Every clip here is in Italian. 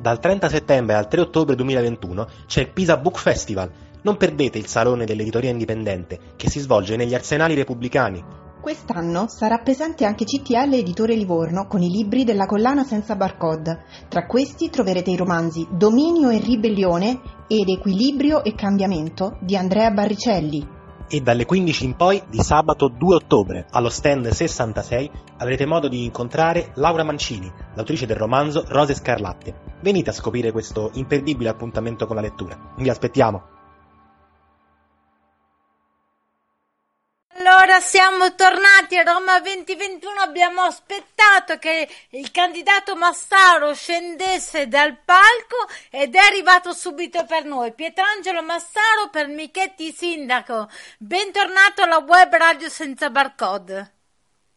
Dal 30 settembre al 3 ottobre 2021 c'è il Pisa Book Festival. Non perdete il Salone dell'Editoria Indipendente, che si svolge negli Arsenali Repubblicani. Quest'anno sarà presente anche CTL Editore Livorno con i libri della collana senza barcode. Tra questi troverete i romanzi Dominio e Ribellione ed Equilibrio e Cambiamento di Andrea Barricelli, e dalle 15 in poi di sabato 2 ottobre allo stand 66 avrete modo di incontrare Laura Mancini, l'autrice del romanzo Rose Scarlatte. Venite a scoprire questo imperdibile appuntamento con la lettura. Vi aspettiamo! Allora siamo tornati a Roma 2021, abbiamo aspettato che il candidato Massaro scendesse dal palco ed è arrivato subito per noi. Pietrangelo Massaro per Michetti Sindaco, bentornato alla web radio senza barcode.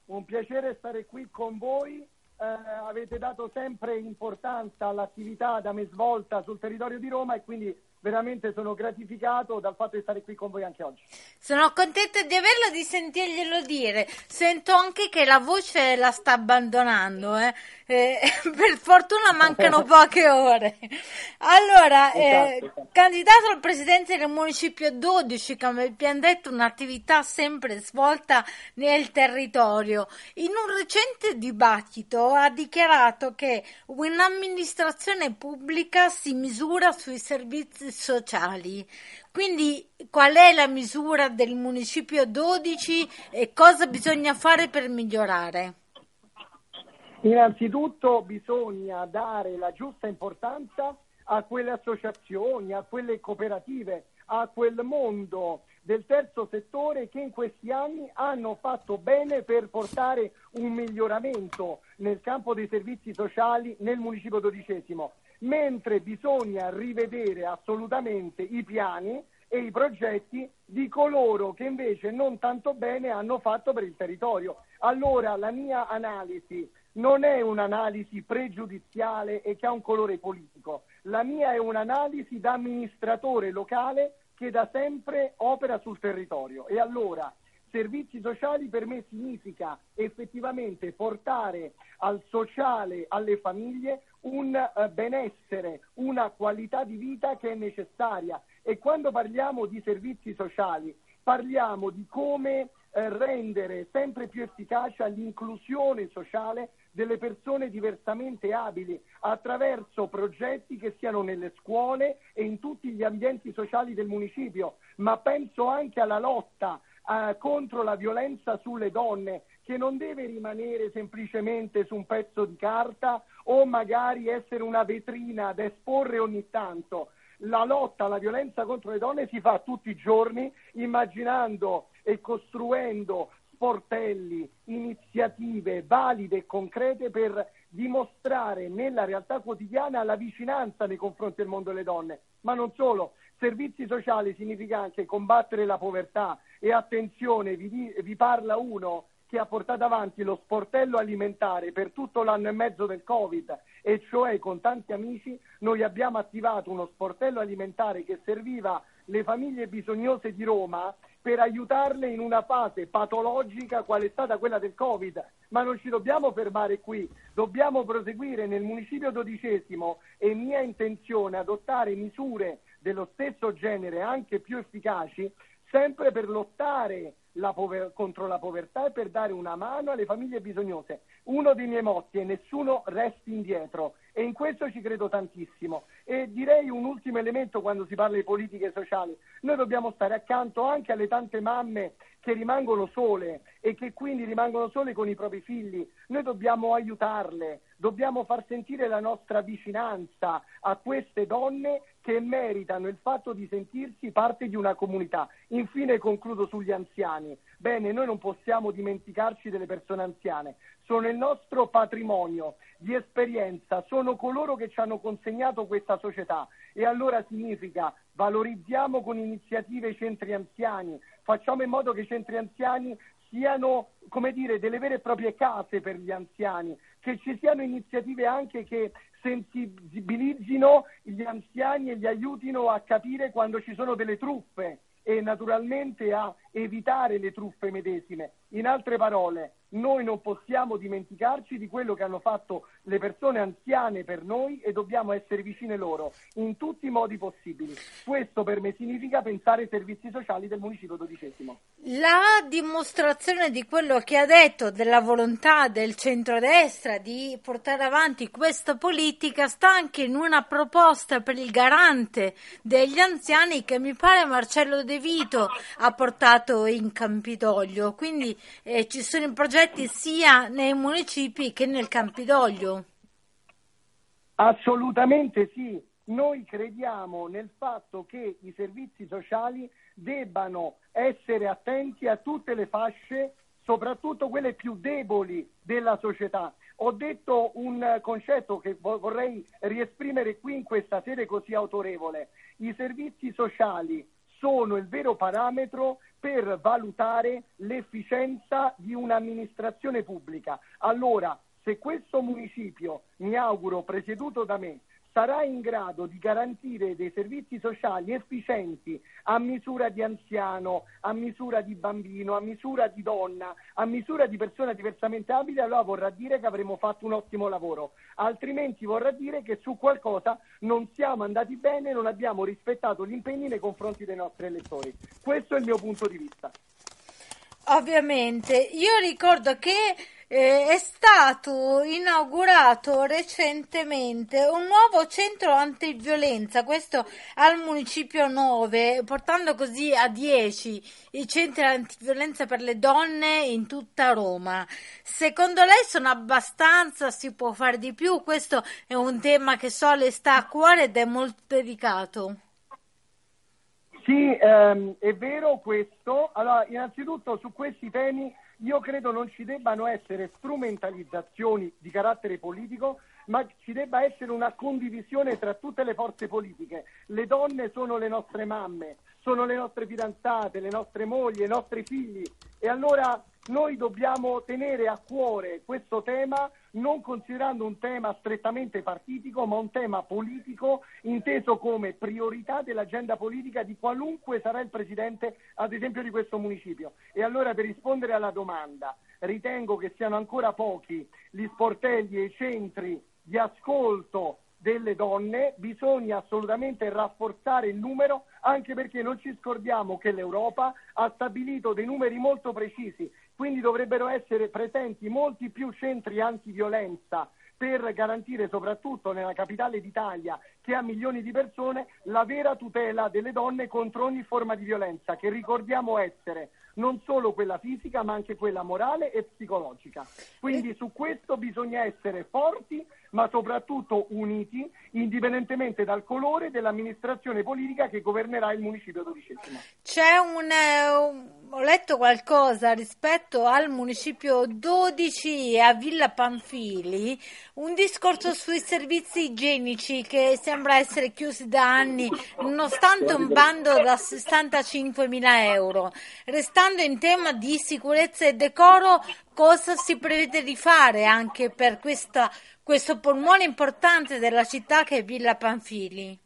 Un piacere stare qui con voi, eh, avete dato sempre importanza all'attività da me svolta sul territorio di Roma e quindi veramente sono gratificato dal fatto di stare qui con voi anche oggi. Sono contenta di averlo e di sentirglielo dire. Sento anche che la voce la sta abbandonando, eh? Eh, per fortuna mancano poche ore. Allora, eh, esatto, esatto. candidato al presidente del municipio 12, come abbiamo detto, un'attività sempre svolta nel territorio. In un recente dibattito ha dichiarato che un'amministrazione pubblica si misura sui servizi sociali. Quindi qual è la misura del municipio 12 e cosa bisogna fare per migliorare? Innanzitutto bisogna dare la giusta importanza a quelle associazioni, a quelle cooperative, a quel mondo del terzo settore che in questi anni hanno fatto bene per portare un miglioramento nel campo dei servizi sociali nel municipio dodicesimo mentre bisogna rivedere assolutamente i piani e i progetti di coloro che invece non tanto bene hanno fatto per il territorio. Allora la mia analisi non è un'analisi pregiudiziale e che ha un colore politico, la mia è un'analisi da amministratore locale che da sempre opera sul territorio. E allora servizi sociali per me significa effettivamente portare al sociale, alle famiglie, un uh, benessere, una qualità di vita che è necessaria. E quando parliamo di servizi sociali, parliamo di come eh, rendere sempre più efficace l'inclusione sociale delle persone diversamente abili attraverso progetti che siano nelle scuole e in tutti gli ambienti sociali del municipio, ma penso anche alla lotta eh, contro la violenza sulle donne che non deve rimanere semplicemente su un pezzo di carta o magari essere una vetrina da esporre ogni tanto. La lotta alla violenza contro le donne si fa tutti i giorni immaginando e costruendo sportelli, iniziative valide e concrete per dimostrare nella realtà quotidiana la vicinanza nei confronti del mondo delle donne. Ma non solo, servizi sociali significa anche combattere la povertà e attenzione, vi, vi parla uno che ha portato avanti lo sportello alimentare per tutto l'anno e mezzo del Covid e cioè con tanti amici noi abbiamo attivato uno sportello alimentare che serviva le famiglie bisognose di Roma per aiutarle in una fase patologica quale è stata quella del Covid. Ma non ci dobbiamo fermare qui, dobbiamo proseguire nel municipio dodicesimo e mia intenzione adottare misure dello stesso genere anche più efficaci sempre per lottare la pover- contro la povertà e per dare una mano alle famiglie bisognose. Uno dei miei motti è nessuno resti indietro e in questo ci credo tantissimo. E direi un ultimo elemento quando si parla di politiche sociali. Noi dobbiamo stare accanto anche alle tante mamme che rimangono sole e che quindi rimangono sole con i propri figli. Noi dobbiamo aiutarle, dobbiamo far sentire la nostra vicinanza a queste donne che meritano il fatto di sentirsi parte di una comunità. Infine concludo sugli anziani. Bene, noi non possiamo dimenticarci delle persone anziane, sono il nostro patrimonio di esperienza, sono coloro che ci hanno consegnato questa società e allora significa valorizziamo con iniziative i centri anziani, facciamo in modo che i centri anziani siano come dire, delle vere e proprie case per gli anziani, che ci siano iniziative anche che sensibilizzino gli anziani e li aiutino a capire quando ci sono delle truffe e naturalmente a evitare le truffe medesime. In altre parole, noi non possiamo dimenticarci di quello che hanno fatto le persone anziane per noi e dobbiamo essere vicine loro in tutti i modi possibili. Questo per me significa pensare ai servizi sociali del municipio dodicesimo. La dimostrazione di quello che ha detto della volontà del centrodestra di portare avanti questa politica sta anche in una proposta per il garante degli anziani che mi pare Marcello De Vito ha portato in Campidoglio. Quindi eh, ci sono i progetti sia nei municipi che nel Campidoglio. Assolutamente sì. Noi crediamo nel fatto che i servizi sociali debbano essere attenti a tutte le fasce, soprattutto quelle più deboli della società. Ho detto un concetto che vorrei riesprimere qui in questa sede così autorevole. I servizi sociali sono il vero parametro per valutare l'efficienza di un'amministrazione pubblica. Allora, se questo municipio, mi auguro, presieduto da me, sarà in grado di garantire dei servizi sociali efficienti a misura di anziano, a misura di bambino, a misura di donna, a misura di persona diversamente abile, allora vorrà dire che avremo fatto un ottimo lavoro. Altrimenti vorrà dire che su qualcosa non siamo andati bene, non abbiamo rispettato gli impegni nei confronti dei nostri elettori. Questo è il mio punto di vista. Ovviamente, io ricordo che eh, è stato inaugurato recentemente un nuovo centro antiviolenza, questo al municipio 9, portando così a 10 i centri antiviolenza per le donne in tutta Roma. Secondo lei sono abbastanza? Si può fare di più? Questo è un tema che so le sta a cuore ed è molto delicato. Sì, ehm, è vero questo. Allora, innanzitutto su questi temi io credo non ci debbano essere strumentalizzazioni di carattere politico, ma ci debba essere una condivisione tra tutte le forze politiche. Le donne sono le nostre mamme, sono le nostre fidanzate, le nostre mogli, i nostri figli e allora noi dobbiamo tenere a cuore questo tema non considerando un tema strettamente partitico, ma un tema politico inteso come priorità dell'agenda politica di qualunque sarà il presidente, ad esempio, di questo municipio. E allora per rispondere alla domanda, ritengo che siano ancora pochi gli sportelli e i centri di ascolto delle donne, bisogna assolutamente rafforzare il numero, anche perché non ci scordiamo che l'Europa ha stabilito dei numeri molto precisi quindi dovrebbero essere presenti molti più centri antiviolenza per garantire soprattutto nella capitale d'Italia, che ha milioni di persone, la vera tutela delle donne contro ogni forma di violenza, che ricordiamo essere non solo quella fisica ma anche quella morale e psicologica. Quindi su questo bisogna essere forti ma soprattutto uniti, indipendentemente dal colore dell'amministrazione politica che governerà il municipio dodicesimo. C'è un, eh, ho letto qualcosa rispetto al municipio 12 e a Villa Panfili, un discorso sui servizi igienici che sembra essere chiusi da anni, nonostante un bando da 65 mila euro. Restando in tema di sicurezza e decoro, cosa si prevede di fare anche per questa questo polmone importante della città che è Villa Panfili.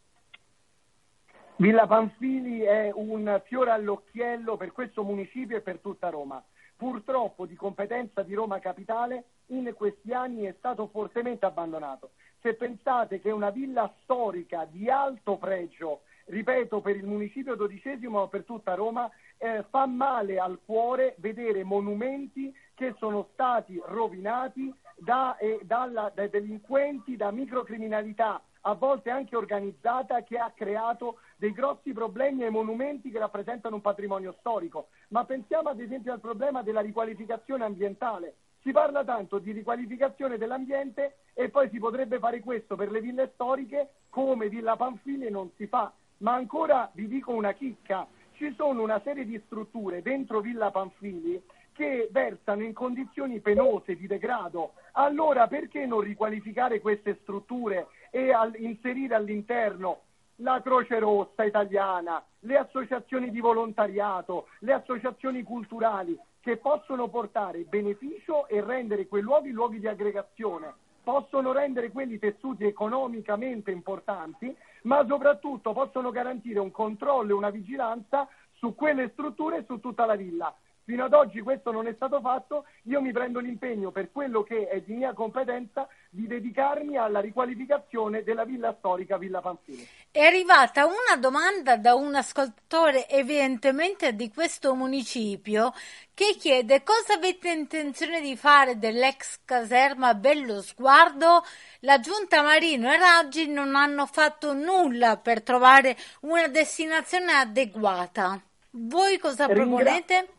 Villa Panfili è un fiore all'occhiello per questo municipio e per tutta Roma. Purtroppo di competenza di Roma Capitale in questi anni è stato fortemente abbandonato. Se pensate che una villa storica di alto pregio, ripeto, per il municipio dodicesimo ma per tutta Roma, eh, fa male al cuore vedere monumenti che sono stati rovinati da, eh, dalla, dai delinquenti, da microcriminalità, a volte anche organizzata, che ha creato dei grossi problemi ai monumenti che rappresentano un patrimonio storico. Ma pensiamo ad esempio al problema della riqualificazione ambientale. Si parla tanto di riqualificazione dell'ambiente e poi si potrebbe fare questo per le ville storiche come Villa Panfili non si fa. Ma ancora vi dico una chicca, ci sono una serie di strutture dentro Villa Panfili che versano in condizioni penose di degrado. Allora perché non riqualificare queste strutture e al- inserire all'interno la Croce Rossa italiana, le associazioni di volontariato, le associazioni culturali che possono portare beneficio e rendere quei luoghi luoghi di aggregazione, possono rendere quelli tessuti economicamente importanti, ma soprattutto possono garantire un controllo e una vigilanza su quelle strutture e su tutta la villa. Fino ad oggi questo non è stato fatto, io mi prendo l'impegno per quello che è di mia competenza di dedicarmi alla riqualificazione della villa storica Villa Panfili. È arrivata una domanda da un ascoltatore evidentemente di questo municipio che chiede cosa avete intenzione di fare dell'ex caserma Bello Sguardo. La giunta Marino e Raggi non hanno fatto nulla per trovare una destinazione adeguata. Voi cosa Ringra- proponete?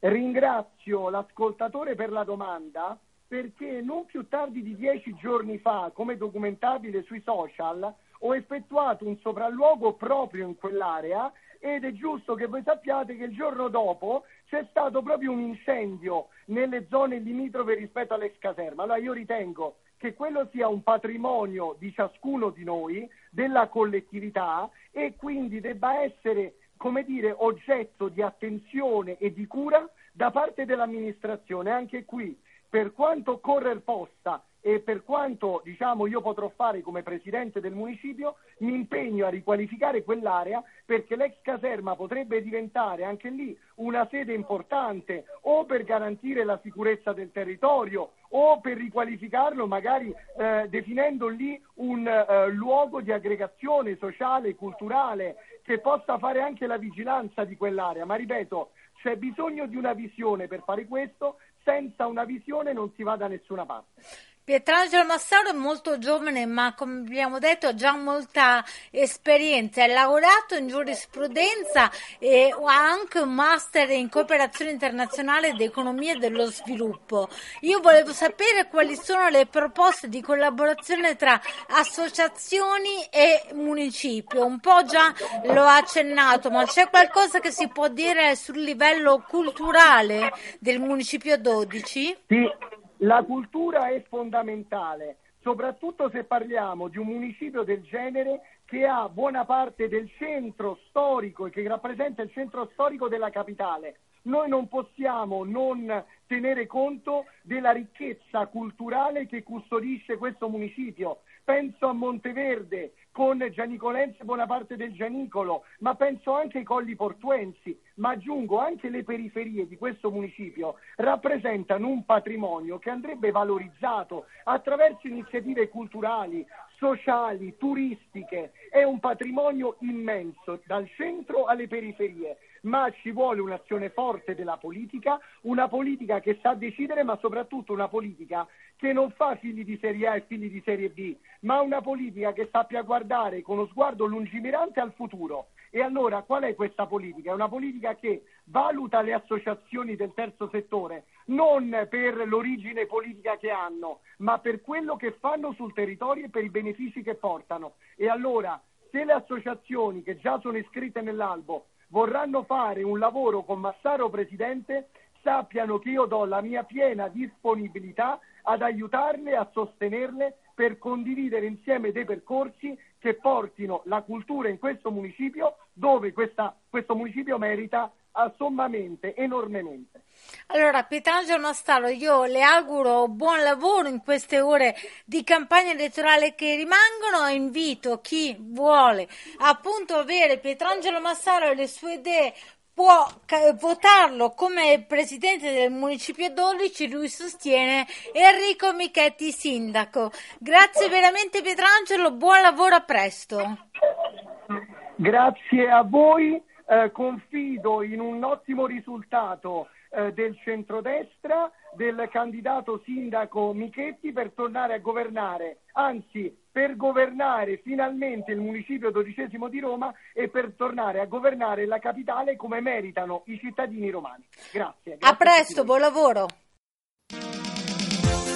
Ringrazio l'ascoltatore per la domanda perché non più tardi di dieci giorni fa, come documentabile sui social, ho effettuato un sopralluogo proprio in quell'area ed è giusto che voi sappiate che il giorno dopo c'è stato proprio un incendio nelle zone limitrofe rispetto all'ex caserma. Allora io ritengo che quello sia un patrimonio di ciascuno di noi, della collettività e quindi debba essere come dire, oggetto di attenzione e di cura da parte dell'amministrazione. Anche qui, per quanto correr possa e per quanto diciamo, io potrò fare come presidente del municipio, mi impegno a riqualificare quell'area perché l'ex caserma potrebbe diventare anche lì una sede importante o per garantire la sicurezza del territorio o per riqualificarlo magari eh, definendo lì un eh, luogo di aggregazione sociale, culturale, che possa fare anche la vigilanza di quell'area. Ma ripeto, c'è bisogno di una visione per fare questo, senza una visione non si va da nessuna parte. Pietrangelo Massaro è molto giovane, ma come abbiamo detto ha già molta esperienza. Ha lavorato in giurisprudenza e ha anche un master in cooperazione internazionale ed economia dello sviluppo. Io volevo sapere quali sono le proposte di collaborazione tra associazioni e municipio. Un po' già lo ha accennato, ma c'è qualcosa che si può dire sul livello culturale del municipio 12? Sì, la cultura è fondamentale, soprattutto se parliamo di un municipio del genere che ha buona parte del centro storico e che rappresenta il centro storico della capitale. Noi non possiamo non tenere conto della ricchezza culturale che custodisce questo municipio. Penso a Monteverde con Gianicolense e buona parte del Gianicolo, ma penso anche ai colli portuensi, ma aggiungo anche le periferie di questo municipio rappresentano un patrimonio che andrebbe valorizzato attraverso iniziative culturali, sociali, turistiche. È un patrimonio immenso dal centro alle periferie ma ci vuole un'azione forte della politica, una politica che sa decidere, ma soprattutto una politica che non fa figli di serie A e figli di serie B, ma una politica che sappia guardare con uno sguardo lungimirante al futuro. E allora qual è questa politica? È una politica che valuta le associazioni del terzo settore non per l'origine politica che hanno, ma per quello che fanno sul territorio e per i benefici che portano. E allora, se le associazioni che già sono iscritte nell'albo vorranno fare un lavoro con Massaro Presidente, sappiano che io do la mia piena disponibilità ad aiutarle, a sostenerle per condividere insieme dei percorsi che portino la cultura in questo municipio dove questa, questo municipio merita sommamente, enormemente. Allora, Pietrangelo Mastaro, io le auguro buon lavoro in queste ore di campagna elettorale che rimangono invito chi vuole appunto avere Pietrangelo Massaro e le sue idee può votarlo come presidente del municipio 12, lui sostiene Enrico Michetti sindaco. Grazie veramente Pietrangelo, buon lavoro a presto. Grazie a voi, eh, confido in un ottimo risultato eh, del centrodestra, del candidato sindaco Michetti per tornare a governare, anzi per governare finalmente il municipio dodicesimo di Roma e per tornare a governare la capitale come meritano i cittadini romani. Grazie. grazie a presto, buon lavoro.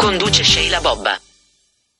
Conduce Sheila Bobba.